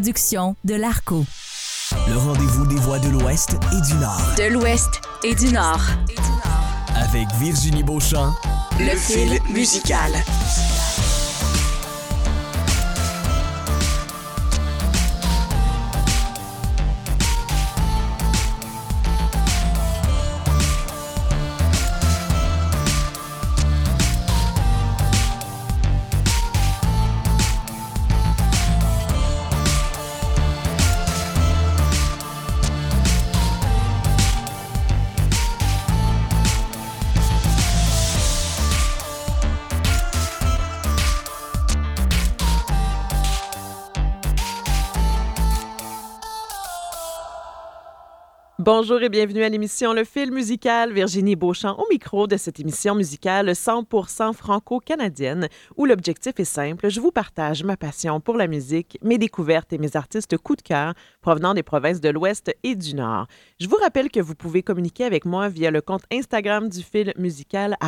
production de l'ARCO. Le rendez-vous des voix de l'Ouest et du Nord. De l'Ouest et du Nord. Avec Virginie Beauchamp. Le, fil musical. Bonjour et bienvenue à l'émission Le Fil musical. Virginie Beauchamp au micro de cette émission musicale 100% franco-canadienne où l'objectif est simple. Je vous partage ma passion pour la musique, mes découvertes et mes artistes coup de cœur provenant des provinces de l'Ouest et du Nord. Je vous rappelle que vous pouvez communiquer avec moi via le compte Instagram du Fil musical,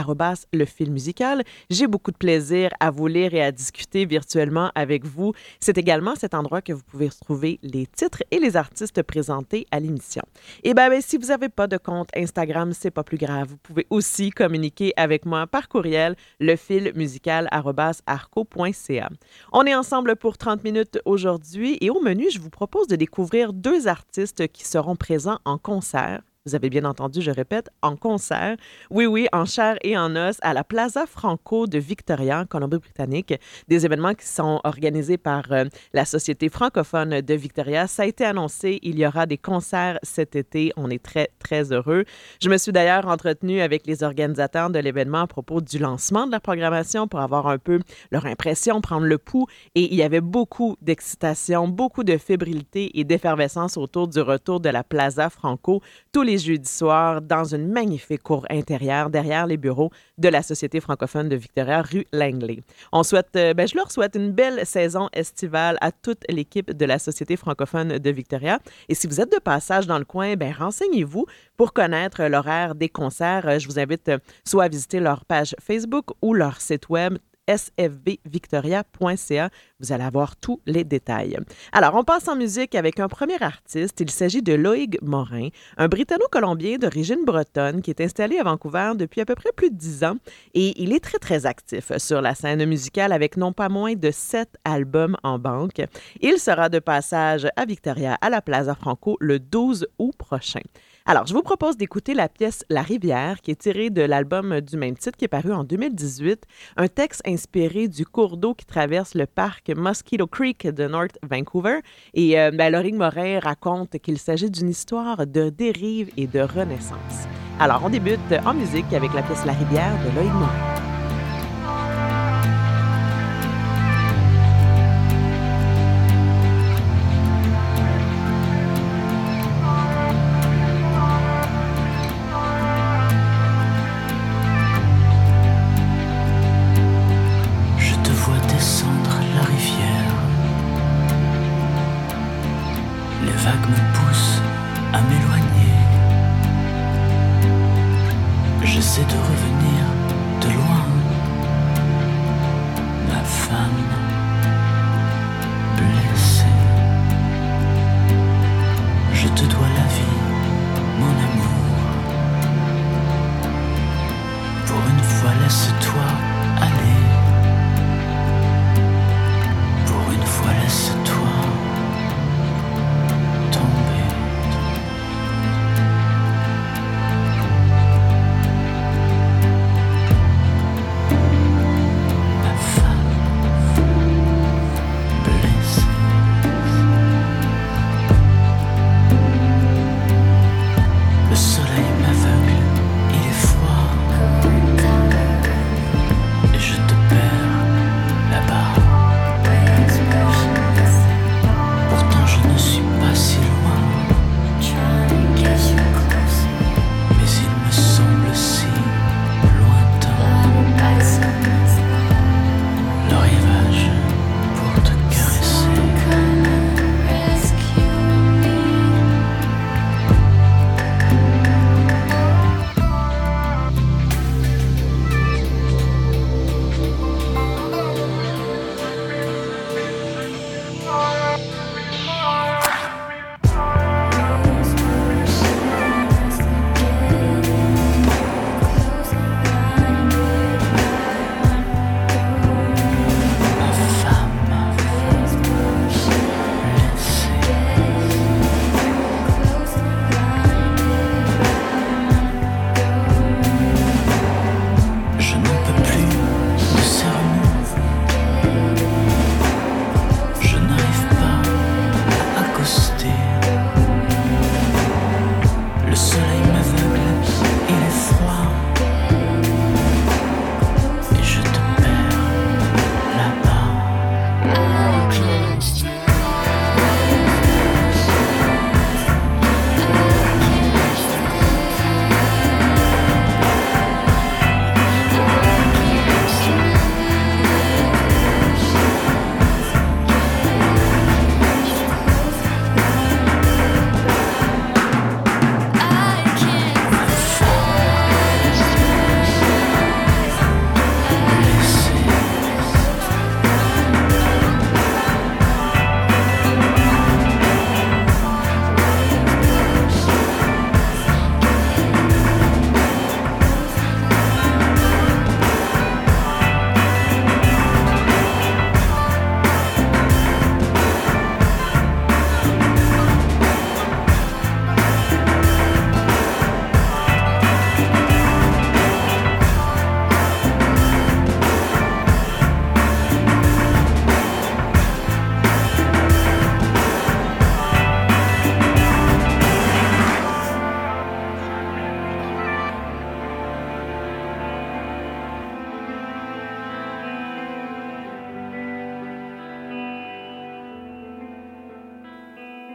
le fil musical. J'ai beaucoup de plaisir à vous lire et à discuter virtuellement avec vous. C'est également cet endroit que vous pouvez retrouver les titres et les artistes présentés à l'émission. Et bien, ben, si vous n'avez pas de compte Instagram, c'est pas plus grave. Vous pouvez aussi communiquer avec moi par courriel, lefilmusical.arco.ca. On est ensemble pour 30 minutes aujourd'hui et au menu, je vous propose de découvrir deux artistes qui seront présents en concert vous avez bien entendu, je répète, en concert. Oui, oui, en chair et en os à la Plaza Franco de Victoria, en Colombie-Britannique. Des événements qui sont organisés par euh, la Société francophone de Victoria. Ça a été annoncé, il y aura des concerts cet été. On est très, très heureux. Je me suis d'ailleurs entretenue avec les organisateurs de l'événement à propos du lancement de la programmation pour avoir un peu leur impression, prendre le pouls. Et il y avait beaucoup d'excitation, beaucoup de fébrilité et d'effervescence autour du retour de la Plaza Franco. Tous les jeudi soir dans une magnifique cour intérieure derrière les bureaux de la Société francophone de Victoria, rue Langley. On souhaite, euh, ben, je leur souhaite une belle saison estivale à toute l'équipe de la Société francophone de Victoria. Et si vous êtes de passage dans le coin, ben, renseignez-vous pour connaître l'horaire des concerts. Je vous invite euh, soit à visiter leur page Facebook ou leur site web sfbvictoria.ca. Vous allez avoir tous les détails. Alors, on passe en musique avec un premier artiste. Il s'agit de Loïg Morin, un Britanno-Colombien d'origine bretonne qui est installé à Vancouver depuis à peu près plus de dix ans et il est très, très actif sur la scène musicale avec non pas moins de sept albums en banque. Il sera de passage à Victoria à la Plaza Franco le 12 août prochain. Alors, je vous propose d'écouter la pièce La rivière, qui est tirée de l'album du même titre qui est paru en 2018, un texte inspiré du cours d'eau qui traverse le parc Mosquito Creek de North Vancouver. Et euh, ben, Morin raconte qu'il s'agit d'une histoire de dérive et de renaissance. Alors, on débute en musique avec la pièce La rivière de Loïc Morin.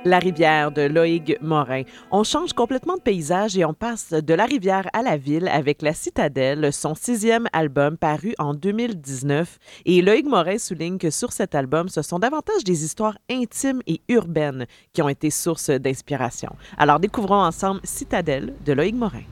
La rivière de Loïg Morin. On change complètement de paysage et on passe de la rivière à la ville avec La Citadelle, son sixième album paru en 2019. Et Loïg Morin souligne que sur cet album, ce sont davantage des histoires intimes et urbaines qui ont été source d'inspiration. Alors découvrons ensemble Citadelle de Loïg Morin.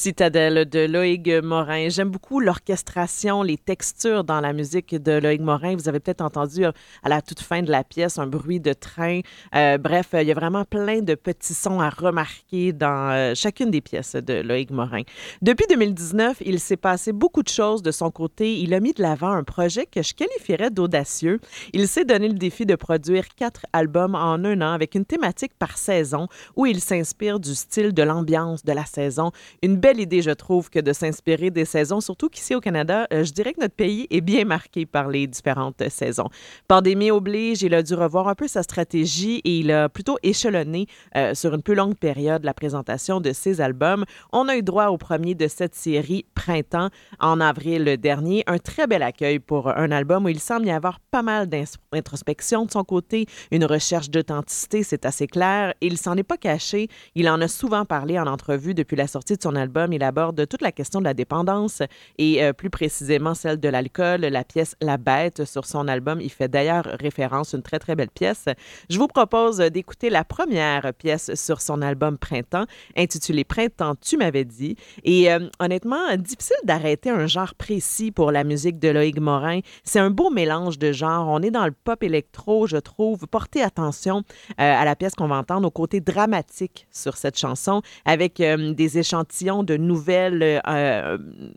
Citadelle de Loïg Morin. J'aime beaucoup l'orchestration, les textures dans la musique de Loïg Morin. Vous avez peut-être entendu euh, à la toute fin de la pièce un bruit de train. Euh, bref, il y a vraiment plein de petits sons à remarquer dans euh, chacune des pièces de Loïg Morin. Depuis 2019, il s'est passé beaucoup de choses de son côté. Il a mis de l'avant un projet que je qualifierais d'audacieux. Il s'est donné le défi de produire quatre albums en un an avec une thématique par saison où il s'inspire du style de l'ambiance de la saison. Une belle belle idée, je trouve, que de s'inspirer des saisons, surtout qu'ici au Canada, euh, je dirais que notre pays est bien marqué par les différentes saisons. Pandémie oblige, il a dû revoir un peu sa stratégie et il a plutôt échelonné euh, sur une plus longue période la présentation de ses albums. On a eu droit au premier de cette série, Printemps, en avril dernier. Un très bel accueil pour un album où il semble y avoir pas mal d'introspection de son côté, une recherche d'authenticité, c'est assez clair. Il s'en est pas caché. Il en a souvent parlé en entrevue depuis la sortie de son album. Il aborde toute la question de la dépendance et euh, plus précisément celle de l'alcool. La pièce La Bête sur son album, il fait d'ailleurs référence, une très très belle pièce. Je vous propose d'écouter la première pièce sur son album Printemps, intitulée Printemps, tu m'avais dit. Et euh, honnêtement, difficile d'arrêter un genre précis pour la musique de Loïc Morin. C'est un beau mélange de genres. On est dans le pop électro, je trouve. Portez attention euh, à la pièce qu'on va entendre au côté dramatique sur cette chanson, avec des échantillons de nouvelles,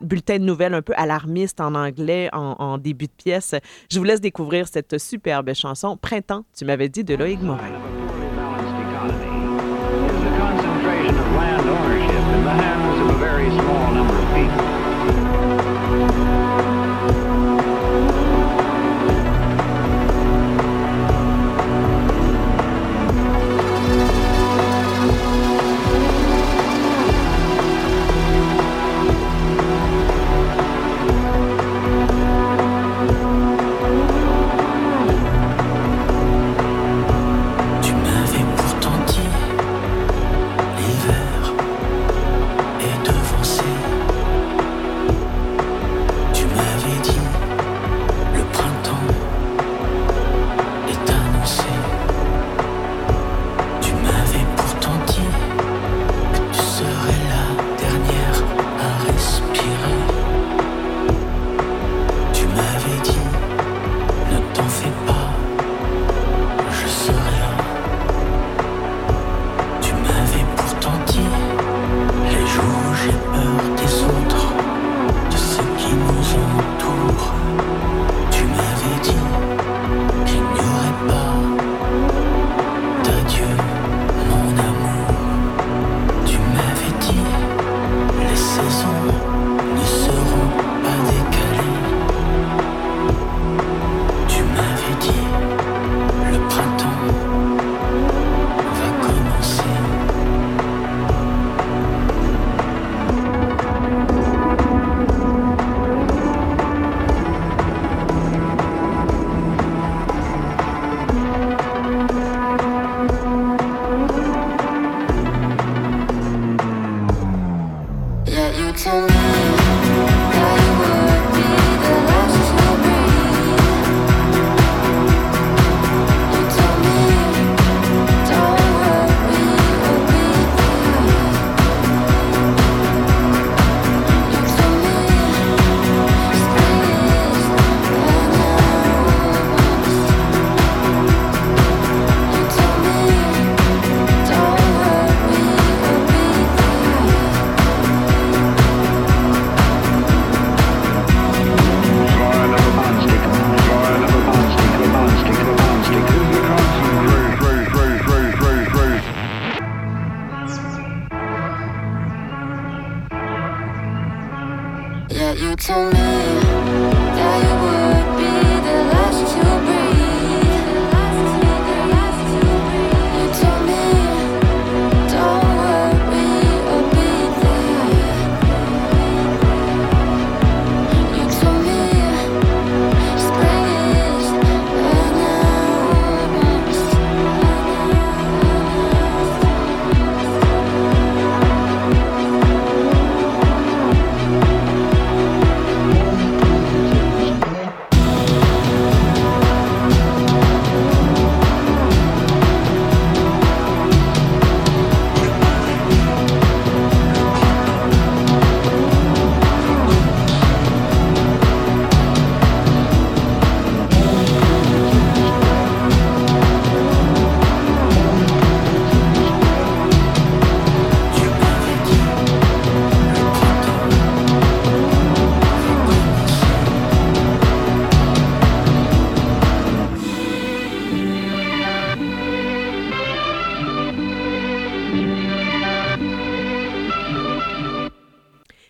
bulletins de nouvelles un peu alarmistes en anglais en, en début de pièce. Je vous laisse découvrir cette superbe chanson Printemps, tu m'avais dit, de Loïc Morin.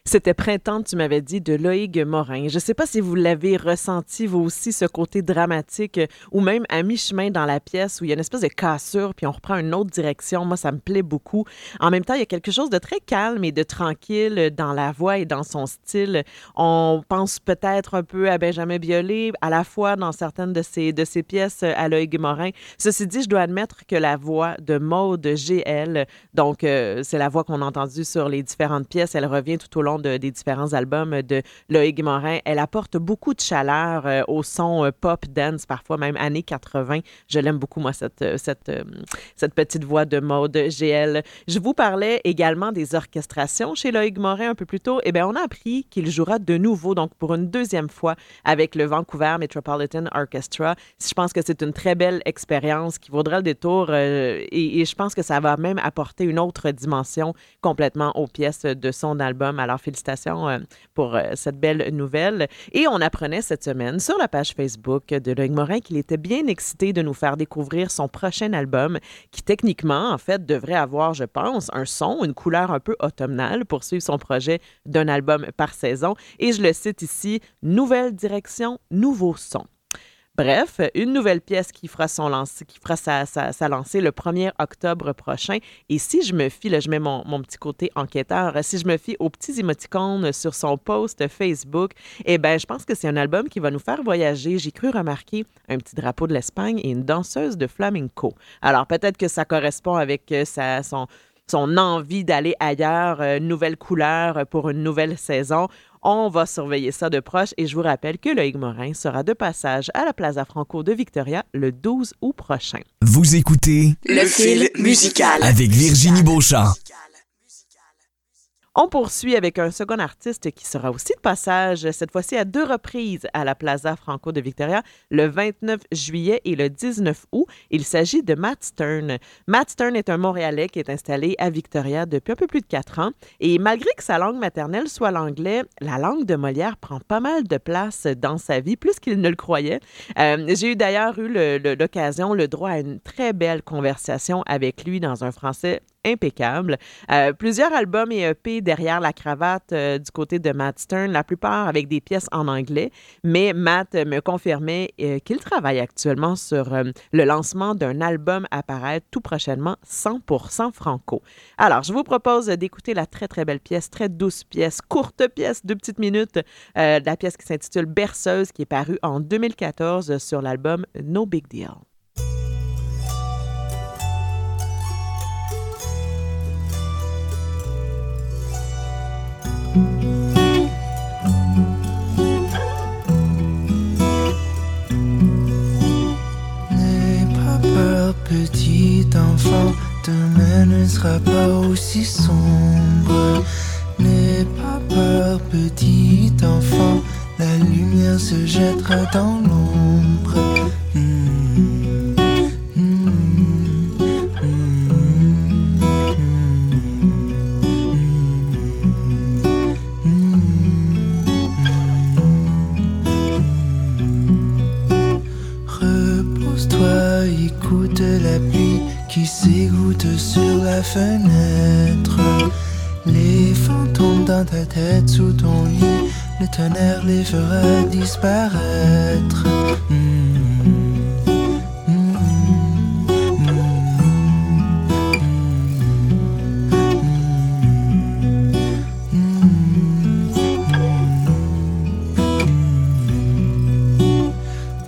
C'était Printemps, tu m'avais dit, de Loïc Morin. Je ne sais pas si vous l'avez ressenti, vous aussi, ce côté dramatique, ou même à mi-chemin dans la pièce où il y a une espèce de cassure, puis on reprend une autre direction. Moi, ça me plaît beaucoup. En même temps, il y a quelque chose de très calme et de tranquille dans la voix et dans son style. On pense peut-être un peu à Benjamin Biolay, à la fois dans certaines de ses, de ses pièces à Loïc Morin. Ceci dit, je dois admettre que la voix de Maude GL, donc euh, c'est la voix qu'on a entendue sur les différentes pièces, elle revient tout au long des différents albums de Loïc Morin. Elle apporte beaucoup de chaleur euh, au son euh, pop dance, parfois même années 80. Je l'aime beaucoup, moi, cette, euh, cette petite voix de mode GL. Je vous parlais également des orchestrations chez Loïc Morin un peu plus tôt. Eh bien, on a appris qu'il jouera de nouveau, donc pour une deuxième fois, avec le Vancouver Metropolitan Orchestra. Je pense que c'est une très belle expérience qui vaudra le détour et, et, je pense que ça va même apporter une autre dimension complètement aux pièces de son album. Alors, félicitations euh, pour euh, cette belle nouvelle. Et on apprenait cette semaine sur la page Facebook de Loïc Morin qu'il était bien excité de nous faire découvrir son prochain album qui techniquement, en fait, devrait avoir, je pense, un son, une couleur un peu automnale pour suivre son projet d'un album par saison. Et je le cite ici, Nouvelle direction, nouveau son. Bref, une nouvelle pièce qui fera, son lance, qui fera sa, lancée le 1er octobre prochain. Et si je me fie, là, je mets mon, mon, petit côté enquêteur, si je me fie aux petits émoticônes sur son post Facebook, eh bien, je pense que c'est un album qui va nous faire voyager. J'ai cru remarquer un petit drapeau de l'Espagne et une danseuse de flamenco. Alors, peut-être que ça correspond avec euh, sa, son, son envie d'aller ailleurs, euh, nouvelle couleur pour une nouvelle saison. On va surveiller ça de proche et je vous rappelle que Loïc Morin sera de passage à la Plaza Franco de Victoria le 12 août prochain. Vous écoutez Le fil musical avec Virginie Beauchamp. On poursuit avec un second artiste qui sera aussi de passage, cette fois-ci à deux reprises à la Plaza Franco de Victoria, le 29 juillet et le 19 août. Il s'agit de Matt Stern. Matt Stern est un Montréalais qui est installé à Victoria depuis un peu plus de quatre ans. Et malgré que sa langue maternelle soit l'anglais, la langue de Molière prend pas mal de place dans sa vie, plus qu'il ne le croyait. Euh, J'ai eu d'ailleurs eu l'occasion, le droit à une très belle conversation avec lui dans un français impeccable. Euh, plusieurs albums et EP derrière la cravate euh, du côté de Matt Stern, la plupart avec des pièces en anglais, mais Matt me confirmait euh, qu'il travaille actuellement sur le lancement d'un album à paraître tout prochainement 100% franco. Alors, je vous propose d'écouter la très très belle pièce, très douce pièce, courte pièce, deux petites minutes, la pièce qui s'intitule Berceuse, qui est parue en 2014 sur l'album No Big Deal. Petit enfant, demain ne sera pas aussi sombre. N'aie pas peur, petit enfant, la lumière se jettera dans l'ombre. Qui s'égoutte sur la fenêtre. Les fantômes dans ta tête sous ton lit, le tonnerre les fera disparaître.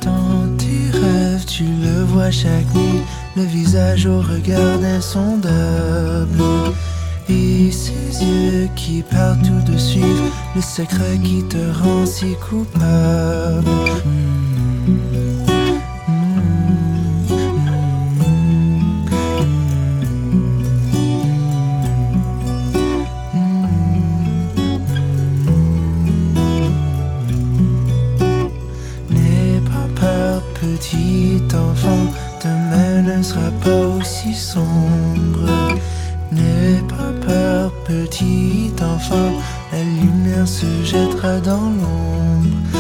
Dans tes rêves, tu le vois chaque nuit, le visage au regard insondable. Et ses yeux qui partent tout de suite, le secret qui te rend si coupable. Enfant, la lumière se jettera dans l'ombre.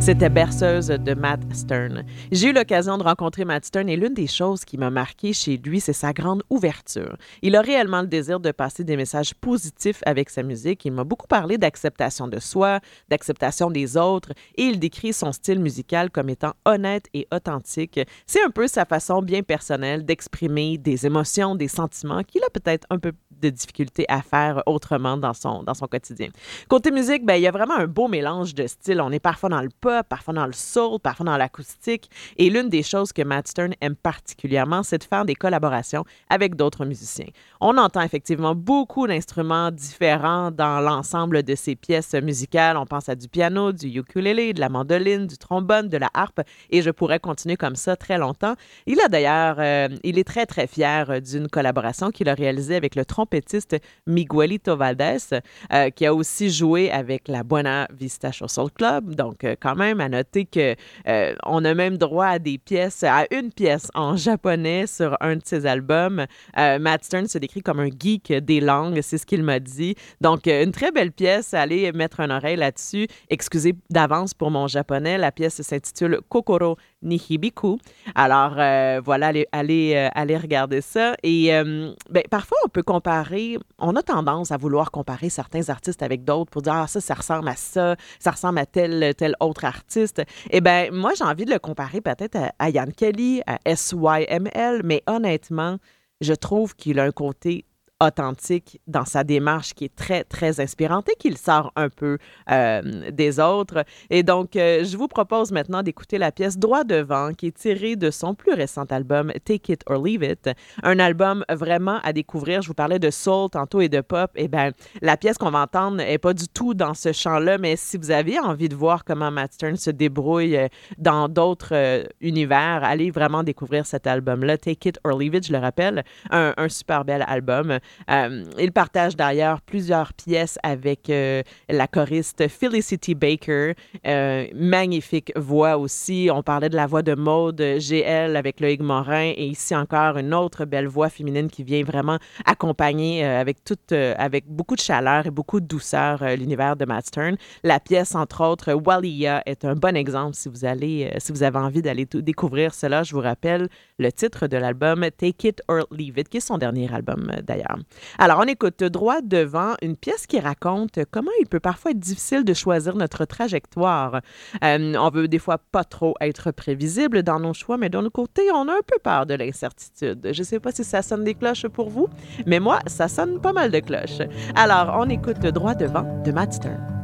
C'était Berceuse de Matt Stern. J'ai eu l'occasion de rencontrer Matt Stern et l'une des choses qui m'a marqué chez lui, c'est sa grande ouverture. Il a réellement le désir de passer des messages positifs avec sa musique. Il m'a beaucoup parlé d'acceptation de soi, d'acceptation des autres et il décrit son style musical comme étant honnête et authentique. C'est un peu sa façon bien personnelle d'exprimer des émotions, des sentiments qu'il a peut-être un peu de difficulté à faire autrement dans son, dans son quotidien. Côté musique, ben, il y a vraiment un beau mélange de styles. On est parfois dans le pop, parfois dans le soul, parfois dans l'acoustique. Et l'une des choses que Matt Stern aime particulièrement, c'est de faire des collaborations avec d'autres musiciens. On entend effectivement beaucoup d'instruments différents dans l'ensemble de ses pièces musicales. On pense à du piano, du ukulélé, de la mandoline, du trombone, de la harpe, et je pourrais continuer comme ça très longtemps. Il a d'ailleurs, euh, il est très, très fier d'une collaboration qu'il a réalisée avec le trompettiste Miguelito Valdés, euh, qui a aussi joué avec la Buena Vista Soul Club. Donc, euh, quand même, à noter que euh, on a même droit à des pièces, à une pièce en japonais sur un de ses albums. Matt Stern se décrit comme un geek des langues, c'est ce qu'il m'a dit. Donc, une très belle pièce. Allez mettre un oreille là-dessus. Excusez d'avance pour mon japonais. La pièce s'intitule Kokoro Nihibiku. Alors, voilà, allez, allez, allez, regarder ça. Et ben, parfois, on peut comparer, on a tendance à vouloir comparer certains artistes avec d'autres pour dire, ah, ça, ça ressemble à ça, ça ressemble à tel, tel autre artiste. Eh bien, moi, j'ai envie de le comparer peut-être à, à Kelly, à SYML, mais honnêtement, je trouve qu'il a un côté authentique dans sa démarche qui est très, très inspirante et qu'il sort un peu euh, des autres. Et donc, euh, je vous propose maintenant d'écouter la pièce Droit devant qui est tirée de son plus récent album Take It or Leave It, un album vraiment à découvrir. Je vous parlais de soul tantôt et de pop. Et eh bien, la pièce qu'on va entendre n'est pas du tout dans ce champ-là, mais si vous avez envie de voir comment Matt Stern se débrouille euh, dans d'autres univers, allez vraiment découvrir cet album-là, Take It or Leave It, je le rappelle, un, un super bel album. Euh, il partage d'ailleurs plusieurs pièces avec euh, la choriste Felicity Baker. Euh, magnifique voix aussi. On parlait de la voix de Maude GL avec Loïc Morin et ici encore une autre belle voix féminine qui vient vraiment accompagner avec, toute, avec beaucoup de chaleur et beaucoup de douceur l'univers de Matt Stern. La pièce, entre autres, Wallia est un bon exemple si vous, allez, si vous avez envie d'aller découvrir cela. Je vous rappelle le titre de l'album Take It or Leave It, qui est son dernier album d'ailleurs. Alors, on écoute droit devant une pièce qui raconte comment il peut parfois être difficile de choisir notre trajectoire. Euh, on veut des fois pas trop être prévisible dans nos choix, mais d'un autre côté, on a un peu peur de l'incertitude. Je ne sais pas si ça sonne des cloches pour vous, mais moi, ça sonne pas mal de cloches. Alors, on écoute droit devant de Matt Stern.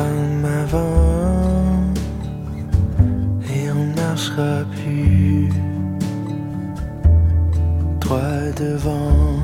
Comme avant, et on marchera plus droit devant.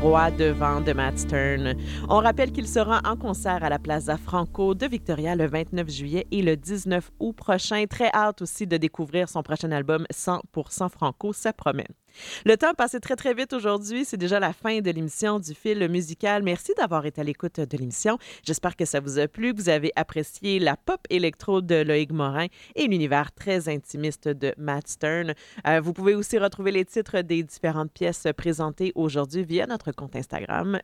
Devant de Matt Stern. On rappelle qu'il sera en concert à la Plaza Franco de Victoria le 29 juillet et le 19 août prochain. Très hâte aussi de découvrir son prochain album 100% Franco, ça promet. Le temps passé très, très vite aujourd'hui. C'est déjà la fin de l'émission du fil musical. Merci d'avoir été à l'écoute de l'émission. J'espère que ça vous a plu, que vous avez apprécié la pop électro de Loïc Morin et l'univers très intimiste de Matt Stern. Euh, vous pouvez aussi retrouver les titres des différentes pièces présentées aujourd'hui via notre compte Instagram,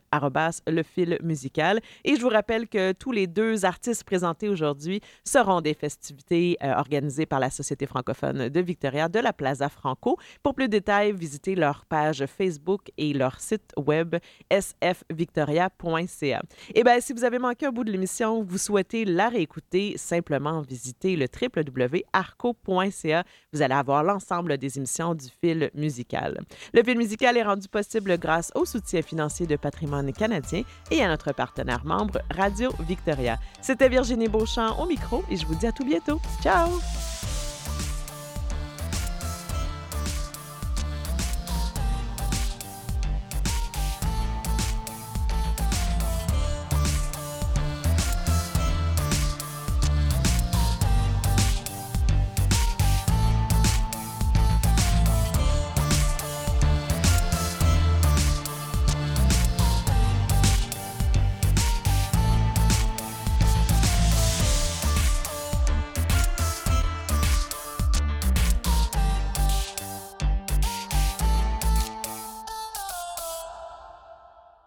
le fil musical. Et je vous rappelle que tous les deux artistes présentés aujourd'hui seront des festivités euh, organisées par la Société francophone de Victoria de la Plaza Franco. Pour plus de détails, visiter leur page Facebook et leur site web sfvictoria.ca. Et bien, si vous avez manqué un bout de l'émission, vous souhaitez la réécouter, simplement visitez le www.arco.ca. Vous allez avoir l'ensemble des émissions du fil musical. Le fil musical est rendu possible grâce au soutien financier de Patrimoine canadien et à notre partenaire membre Radio Victoria. C'était Virginie Beauchamp au micro et je vous dis à tout bientôt. Ciao!